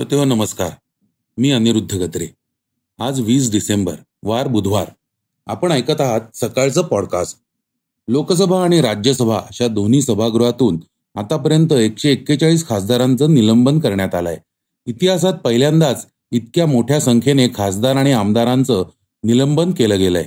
हो नमस्कार मी अनिरुद्ध गत्रे आज वीस डिसेंबर वार बुधवार आपण ऐकत आहात सकाळचं पॉडकास्ट लोकसभा आणि राज्यसभा अशा दोन्ही सभागृहातून आतापर्यंत एकशे एक्केचाळीस खासदारांचं निलंबन करण्यात आलंय इतिहासात पहिल्यांदाच इतक्या मोठ्या संख्येने खासदार आणि आमदारांचं निलंबन केलं गेलंय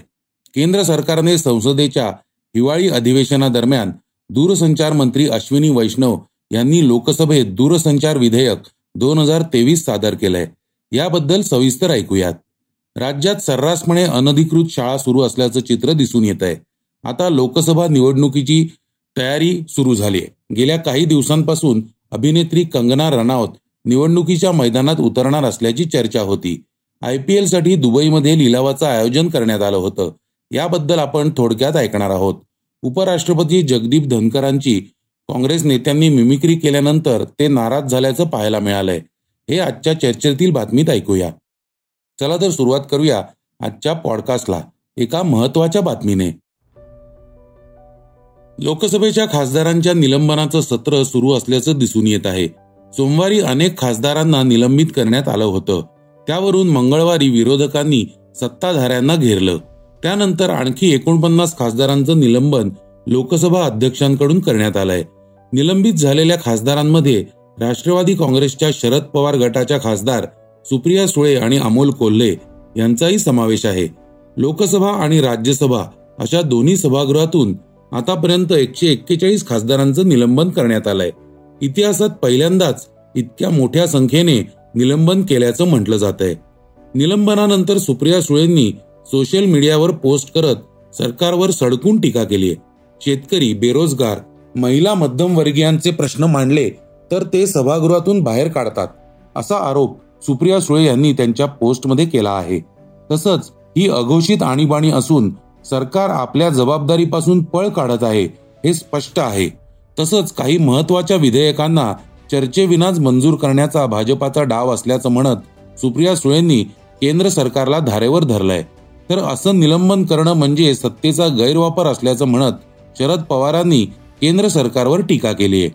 केंद्र सरकारने संसदेच्या हिवाळी अधिवेशनादरम्यान दूरसंचार मंत्री अश्विनी वैष्णव यांनी लोकसभेत दूरसंचार विधेयक दोन हजार तेवीस सादर केलंय याबद्दल सविस्तर ऐकूयात राज्यात सर्रासपणे अनधिकृत शाळा सुरू असल्याचं चित्र दिसून येत आहे आता लोकसभा निवडणुकीची तयारी सुरू झाली आहे गेल्या काही दिवसांपासून अभिनेत्री कंगना रणावत निवडणुकीच्या मैदानात उतरणार असल्याची चर्चा होती आय पी साठी दुबईमध्ये लिलावाचं आयोजन करण्यात आलं होतं याबद्दल आपण थोडक्यात ऐकणार आहोत उपराष्ट्रपती जगदीप धनकरांची काँग्रेस नेत्यांनी मिमिक्री केल्यानंतर ते नाराज झाल्याचं पाहायला मिळालंय हे आजच्या चर्चेतील बातमीत ऐकूया चला तर सुरुवात करूया आजच्या पॉडकास्टला एका महत्वाच्या बातमीने लोकसभेच्या खासदारांच्या निलंबनाचं सत्र सुरू असल्याचं दिसून येत आहे सोमवारी अनेक खासदारांना निलंबित करण्यात आलं होतं त्यावरून मंगळवारी विरोधकांनी सत्ताधाऱ्यांना घेरलं त्यानंतर आणखी एकोणपन्नास खासदारांचं निलंबन लोकसभा अध्यक्षांकडून करण्यात आलंय निलंबित झालेल्या खासदारांमध्ये राष्ट्रवादी काँग्रेसच्या शरद पवार गटाच्या खासदार सुप्रिया सुळे आणि अमोल कोल्हे यांचाही समावेश आहे लोकसभा आणि राज्यसभा अशा दोन्ही सभागृहातून आतापर्यंत एकशे एक्केचाळीस खासदारांचं निलंबन करण्यात आलंय इतिहासात पहिल्यांदाच इतक्या मोठ्या संख्येने निलंबन केल्याचं म्हटलं जात आहे निलंबनानंतर सुप्रिया सुळेंनी सोशल मीडियावर पोस्ट करत सरकारवर सडकून टीका केली शेतकरी बेरोजगार महिला मध्यमवर्गीयांचे प्रश्न मांडले तर ते सभागृहातून बाहेर काढतात असा आरोप सुप्रिया सुळे यांनी त्यांच्या पोस्टमध्ये केला आहे तसंच ही अघोषित आणीबाणी असून सरकार आपल्या जबाबदारीपासून पळ काढत आहे हे स्पष्ट आहे तसंच काही महत्वाच्या विधेयकांना चर्चेविनाच मंजूर करण्याचा भाजपाचा डाव असल्याचं म्हणत सुप्रिया सुळेंनी केंद्र सरकारला धारेवर धरलंय तर असं निलंबन करणं म्हणजे सत्तेचा गैरवापर असल्याचं म्हणत शरद पवारांनी केंद्र सरकारवर टीका केली आहे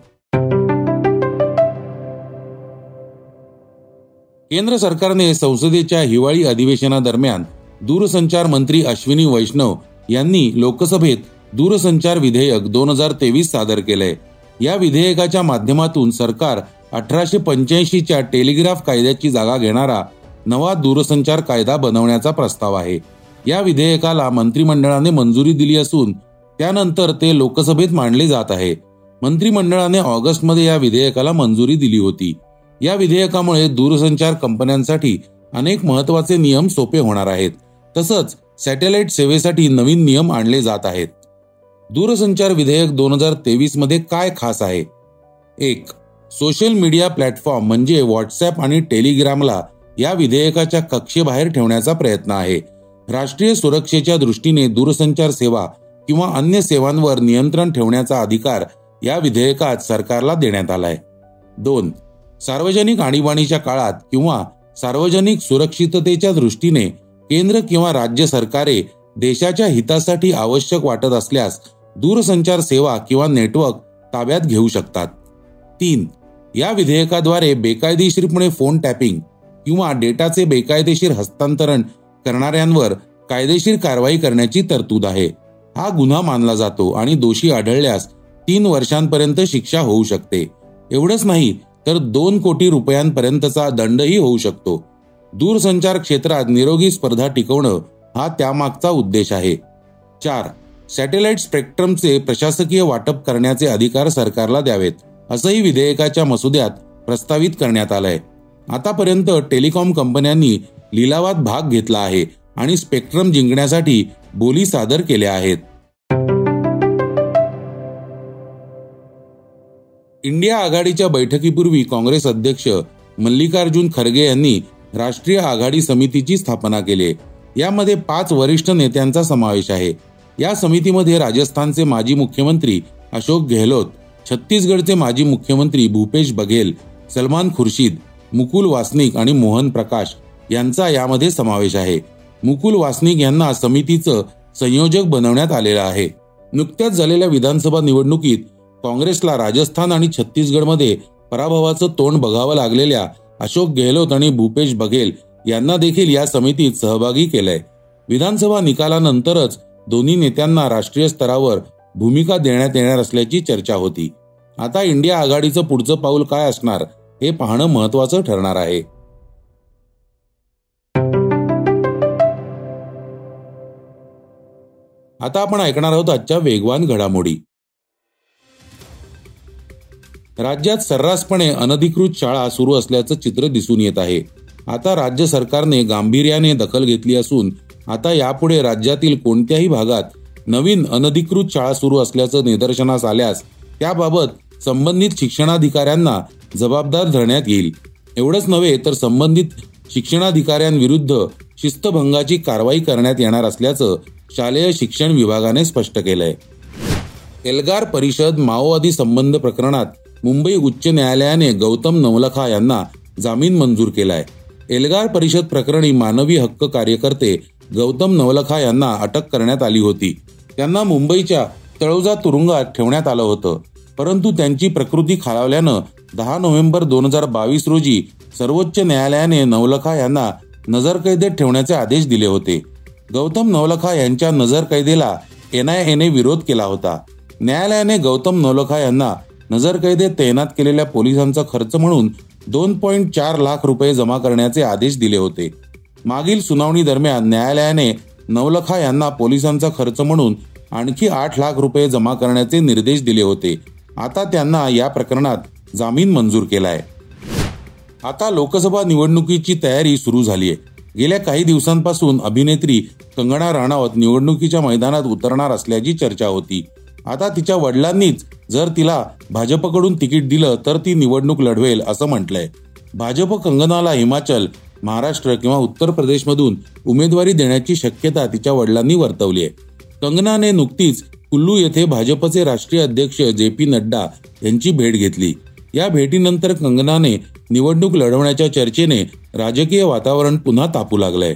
केंद्र सरकारने संसदेच्या हिवाळी अधिवेशनादरम्यान दूरसंचार मंत्री अश्विनी वैष्णव यांनी लोकसभेत दूरसंचार विधेयक दोन हजार तेवीस सादर केलंय या विधेयकाच्या माध्यमातून सरकार अठराशे पंच्याऐंशीच्या टेलिग्राफ कायद्याची जागा घेणारा नवा दूरसंचार कायदा बनवण्याचा प्रस्ताव आहे या विधेयकाला मंत्रिमंडळाने मंजुरी दिली असून त्यानंतर ते लोकसभेत मांडले जात आहे मंत्रिमंडळाने ऑगस्टमध्ये या विधेयकाला मंजुरी दिली होती या विधेयकामुळे दूरसंचार कंपन्यांसाठी अनेक महत्वाचे नियम सोपे होणार आहेत तसंच सॅटेलाइट सेवेसाठी नवीन नियम आणले जात आहेत दूरसंचार विधेयक दोन हजार तेवीस मध्ये काय खास आहे एक सोशल मीडिया प्लॅटफॉर्म म्हणजे व्हॉट्सॲप आणि टेलिग्रामला या विधेयकाच्या कक्षेबाहेर ठेवण्याचा प्रयत्न आहे राष्ट्रीय सुरक्षेच्या दृष्टीने दूरसंचार सेवा किंवा अन्य सेवांवर नियंत्रण ठेवण्याचा अधिकार या विधेयकात सरकारला देण्यात आलाय दोन सार्वजनिक आणीबाणीच्या काळात किंवा सार्वजनिक सुरक्षिततेच्या दृष्टीने केंद्र किंवा राज्य सरकारे देशाच्या हितासाठी आवश्यक वाटत असल्यास दूरसंचार सेवा किंवा नेटवर्क ताब्यात घेऊ शकतात तीन या विधेयकाद्वारे बेकायदेशीरपणे फोन टॅपिंग किंवा डेटाचे बेकायदेशीर हस्तांतरण करणाऱ्यांवर कायदेशीर कारवाई करण्याची तरतूद आहे हा गुन्हा मानला जातो आणि दोषी आढळल्यास तीन वर्षांपर्यंत शिक्षा होऊ शकते एवढंच नाही तर दोन कोटी रुपयांपर्यंतचा दंडही होऊ शकतो दूरसंचार क्षेत्रात निरोगी स्पर्धा टिकवणं हा त्यामागचा उद्देश आहे चार सॅटेलाइट स्पेक्ट्रमचे प्रशासकीय वाटप करण्याचे अधिकार सरकारला द्यावेत असंही विधेयकाच्या मसुद्यात प्रस्तावित करण्यात आलंय आतापर्यंत टेलिकॉम कंपन्यांनी लिलावात भाग घेतला आहे आणि स्पेक्ट्रम जिंकण्यासाठी बोली सादर केल्या आहेत इंडिया आघाडीच्या बैठकीपूर्वी काँग्रेस अध्यक्ष मल्लिकार्जुन खरगे यांनी राष्ट्रीय आघाडी समितीची स्थापना केली यामध्ये पाच वरिष्ठ नेत्यांचा समावेश आहे या समितीमध्ये राजस्थानचे माजी मुख्यमंत्री अशोक गेहलोत छत्तीसगडचे माजी मुख्यमंत्री भूपेश बघेल सलमान खुर्शीद मुकुल वासनिक आणि मोहन प्रकाश यांचा यामध्ये समावेश आहे मुकुल वासनिक यांना समितीचं संयोजक बनवण्यात आलेलं आहे नुकत्याच झालेल्या विधानसभा निवडणुकीत काँग्रेसला राजस्थान आणि छत्तीसगडमध्ये पराभवाचं तोंड बघावं लागलेल्या अशोक गेहलोत आणि भूपेश बघेल यांना देखील या समितीत सहभागी केलंय विधानसभा निकालानंतरच दोन्ही नेत्यांना राष्ट्रीय स्तरावर भूमिका देण्यात येणार असल्याची चर्चा होती आता इंडिया आघाडीचं पुढचं पाऊल काय असणार हे पाहणं महत्वाचं ठरणार आहे आता आपण ऐकणार आहोत आजच्या वेगवान घडामोडी राज्यात सर्रासपणे अनधिकृत शाळा सुरू असल्याचं चित्र दिसून येत आहे आता राज्य सरकारने गांभीर्याने दखल घेतली असून आता यापुढे राज्यातील कोणत्याही भागात नवीन अनधिकृत शाळा सुरू असल्याचं निदर्शनास आल्यास त्याबाबत संबंधित शिक्षणाधिकाऱ्यांना जबाबदार धरण्यात येईल एवढंच नव्हे तर संबंधित शिक्षणाधिकाऱ्यांविरुद्ध शिस्तभंगाची कारवाई करण्यात येणार असल्याचं शालेय शिक्षण विभागाने स्पष्ट केलंय एल्गार परिषद माओवादी संबंध प्रकरणात मुंबई उच्च न्यायालयाने गौतम नवलखा यांना जामीन मंजूर केलाय एल्गार परिषद प्रकरणी मानवी हक्क कार्यकर्ते गौतम नवलखा यांना अटक करण्यात आली होती त्यांना मुंबईच्या तळोजा तुरुंगात ठेवण्यात आलं होतं परंतु त्यांची प्रकृती खालावल्यानं दहा नोव्हेंबर दोन हजार बावीस रोजी सर्वोच्च न्यायालयाने नवलखा यांना नजरकैदेत ठेवण्याचे आदेश दिले होते गौतम नवलखा यांच्या नजर कैदेला एनआयएने विरोध केला होता न्यायालयाने गौतम नवलखा यांना नजरकैदेत तैनात केलेल्या पोलिसांचा खर्च म्हणून दोन पॉईंट चार लाख रुपये जमा करण्याचे आदेश दिले होते मागील सुनावणी दरम्यान न्यायालयाने नवलखा यांना पोलिसांचा खर्च म्हणून आणखी आठ लाख रुपये जमा करण्याचे निर्देश दिले होते आता त्यांना या प्रकरणात जामीन मंजूर केलाय आता लोकसभा निवडणुकीची तयारी सुरू झाली आहे गेल्या काही दिवसांपासून अभिनेत्री कंगना राणावत निवडणुकीच्या मैदानात उतरणार असल्याची चर्चा होती आता तिच्या वडिलांनीच जर तिला भाजपकडून तिकीट दिलं तर ती निवडणूक लढवेल असं म्हटलंय भाजप कंगनाला हिमाचल महाराष्ट्र किंवा उत्तर प्रदेशमधून उमेदवारी देण्याची शक्यता तिच्या वडिलांनी वर्तवली आहे कंगनाने नुकतीच कुल्लू येथे भाजपचे राष्ट्रीय अध्यक्ष जे पी नड्डा यांची भेट घेतली या भेटीनंतर कंगनाने निवडणूक लढवण्याच्या चर्चेने राजकीय वातावरण पुन्हा तापू लागलंय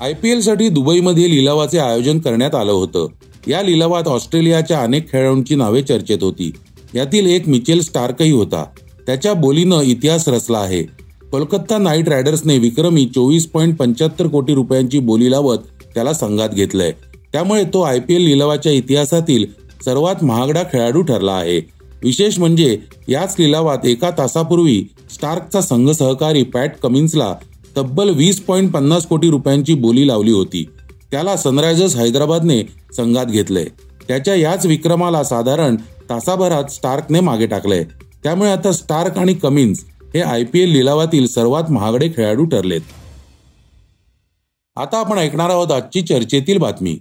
आय पी एलसाठी दुबईमध्ये लिलावाचे आयोजन करण्यात आलं होतं या लिलावात ऑस्ट्रेलियाच्या अनेक खेळाडूंची नावे चर्चेत होती यातील एक मिचेल स्टार्कही होता त्याच्या बोलीनं इतिहास रचला आहे कोलकाता नाईट रायडर्सने विक्रमी चोवीस पॉईंट पंच्याहत्तर कोटी रुपयांची बोली लावत त्याला संघात घेतलंय त्यामुळे तो आय पी एल लिलावाच्या इतिहासातील सर्वात महागडा खेळाडू ठरला आहे विशेष म्हणजे याच लिलावात एका तासापूर्वी स्टार्कचा संघ सहकारी पॅट कमिन्सला तब्बल वीस पॉईंट पन्नास कोटी रुपयांची बोली लावली होती त्याला सनरायझर्स हैदराबादने संघात घेतलंय त्याच्या याच विक्रमाला साधारण तासाभरात स्टार्कने मागे टाकलंय त्यामुळे आता स्टार्क आणि कमिन्स हे आय पी एल लिलावातील सर्वात महागडे खेळाडू ठरलेत आता आपण ऐकणार आहोत आजची चर्चेतील बातमी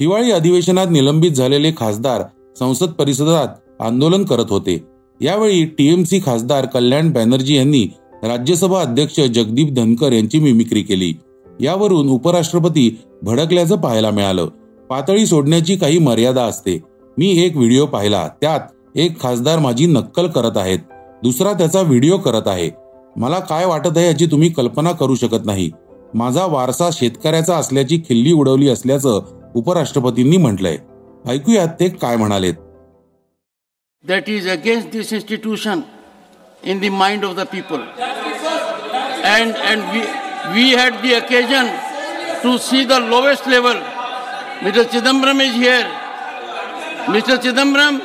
हिवाळी अधिवेशनात निलंबित झालेले खासदार संसद परिसरात आंदोलन करत होते यावेळी टीएमसी खासदार कल्याण बॅनर्जी यांनी राज्यसभा अध्यक्ष जगदीप धनकर यांची मिमिक्री केली यावरून उपराष्ट्रपती भडकल्याचं पाहायला मिळालं पातळी सोडण्याची काही मर्यादा असते मी एक व्हिडिओ पाहिला त्यात एक खासदार माझी नक्कल करत आहेत दुसरा त्याचा व्हिडिओ करत आहे मला काय वाटत आहे याची तुम्ही कल्पना करू शकत नाही माझा वारसा शेतकऱ्याचा असल्याची खिल्ली उडवली असल्याचं उपराष्ट्रपतींनी म्हटलंय ऐकूयात ते काय म्हणालेत that is against this institution in the mind of the people. And, and we, we had the occasion to see the lowest level. Mr. Chidambaram is here. Mr. Chidambaram,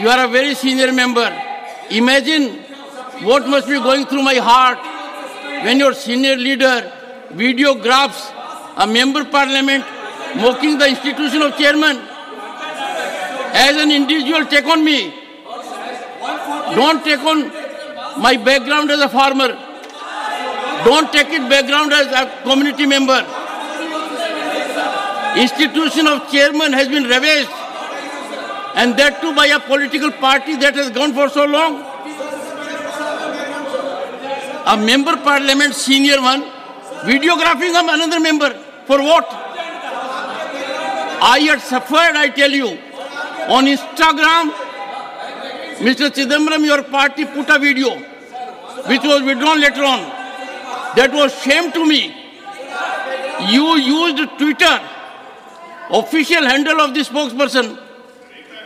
you are a very senior member. Imagine what must be going through my heart when your senior leader videographs a member parliament mocking the institution of chairman. As an individual, take on me. Don't take on my background as a farmer. Don't take it background as a community member. Institution of chairman has been ravaged. And that too by a political party that has gone for so long. A member parliament, senior one, videographing another member. For what? I had suffered, I tell you. On Instagram, Mr. Chidambaram, your party put a video, which was withdrawn later on. That was shame to me. You used Twitter, official handle of the spokesperson,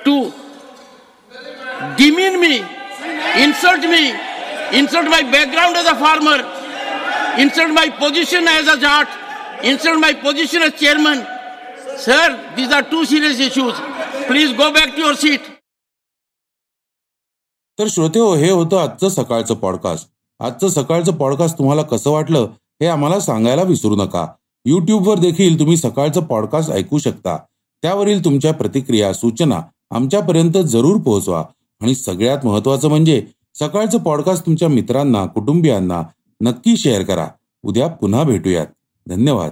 to demean me, insult me, insult my background as a farmer, insult my position as a jat, insult my position as chairman. Sir, these are two serious issues. Please go back to your seat तर श्रोते हो हे होतं आजचं सकाळचं podcast आजचं सकाळचं podcast तुम्हाला कसं वाटलं हे आम्हाला सांगायला विसरू नका युट्यूबवर देखील तुम्ही सकाळचं पॉडकास्ट ऐकू शकता त्यावरील तुमच्या प्रतिक्रिया सूचना आमच्यापर्यंत जरूर पोहोचवा आणि सगळ्यात महत्वाचं म्हणजे सकाळचं पॉडकास्ट तुमच्या मित्रांना कुटुंबियांना नक्की शेअर करा उद्या पुन्हा भेटूयात धन्यवाद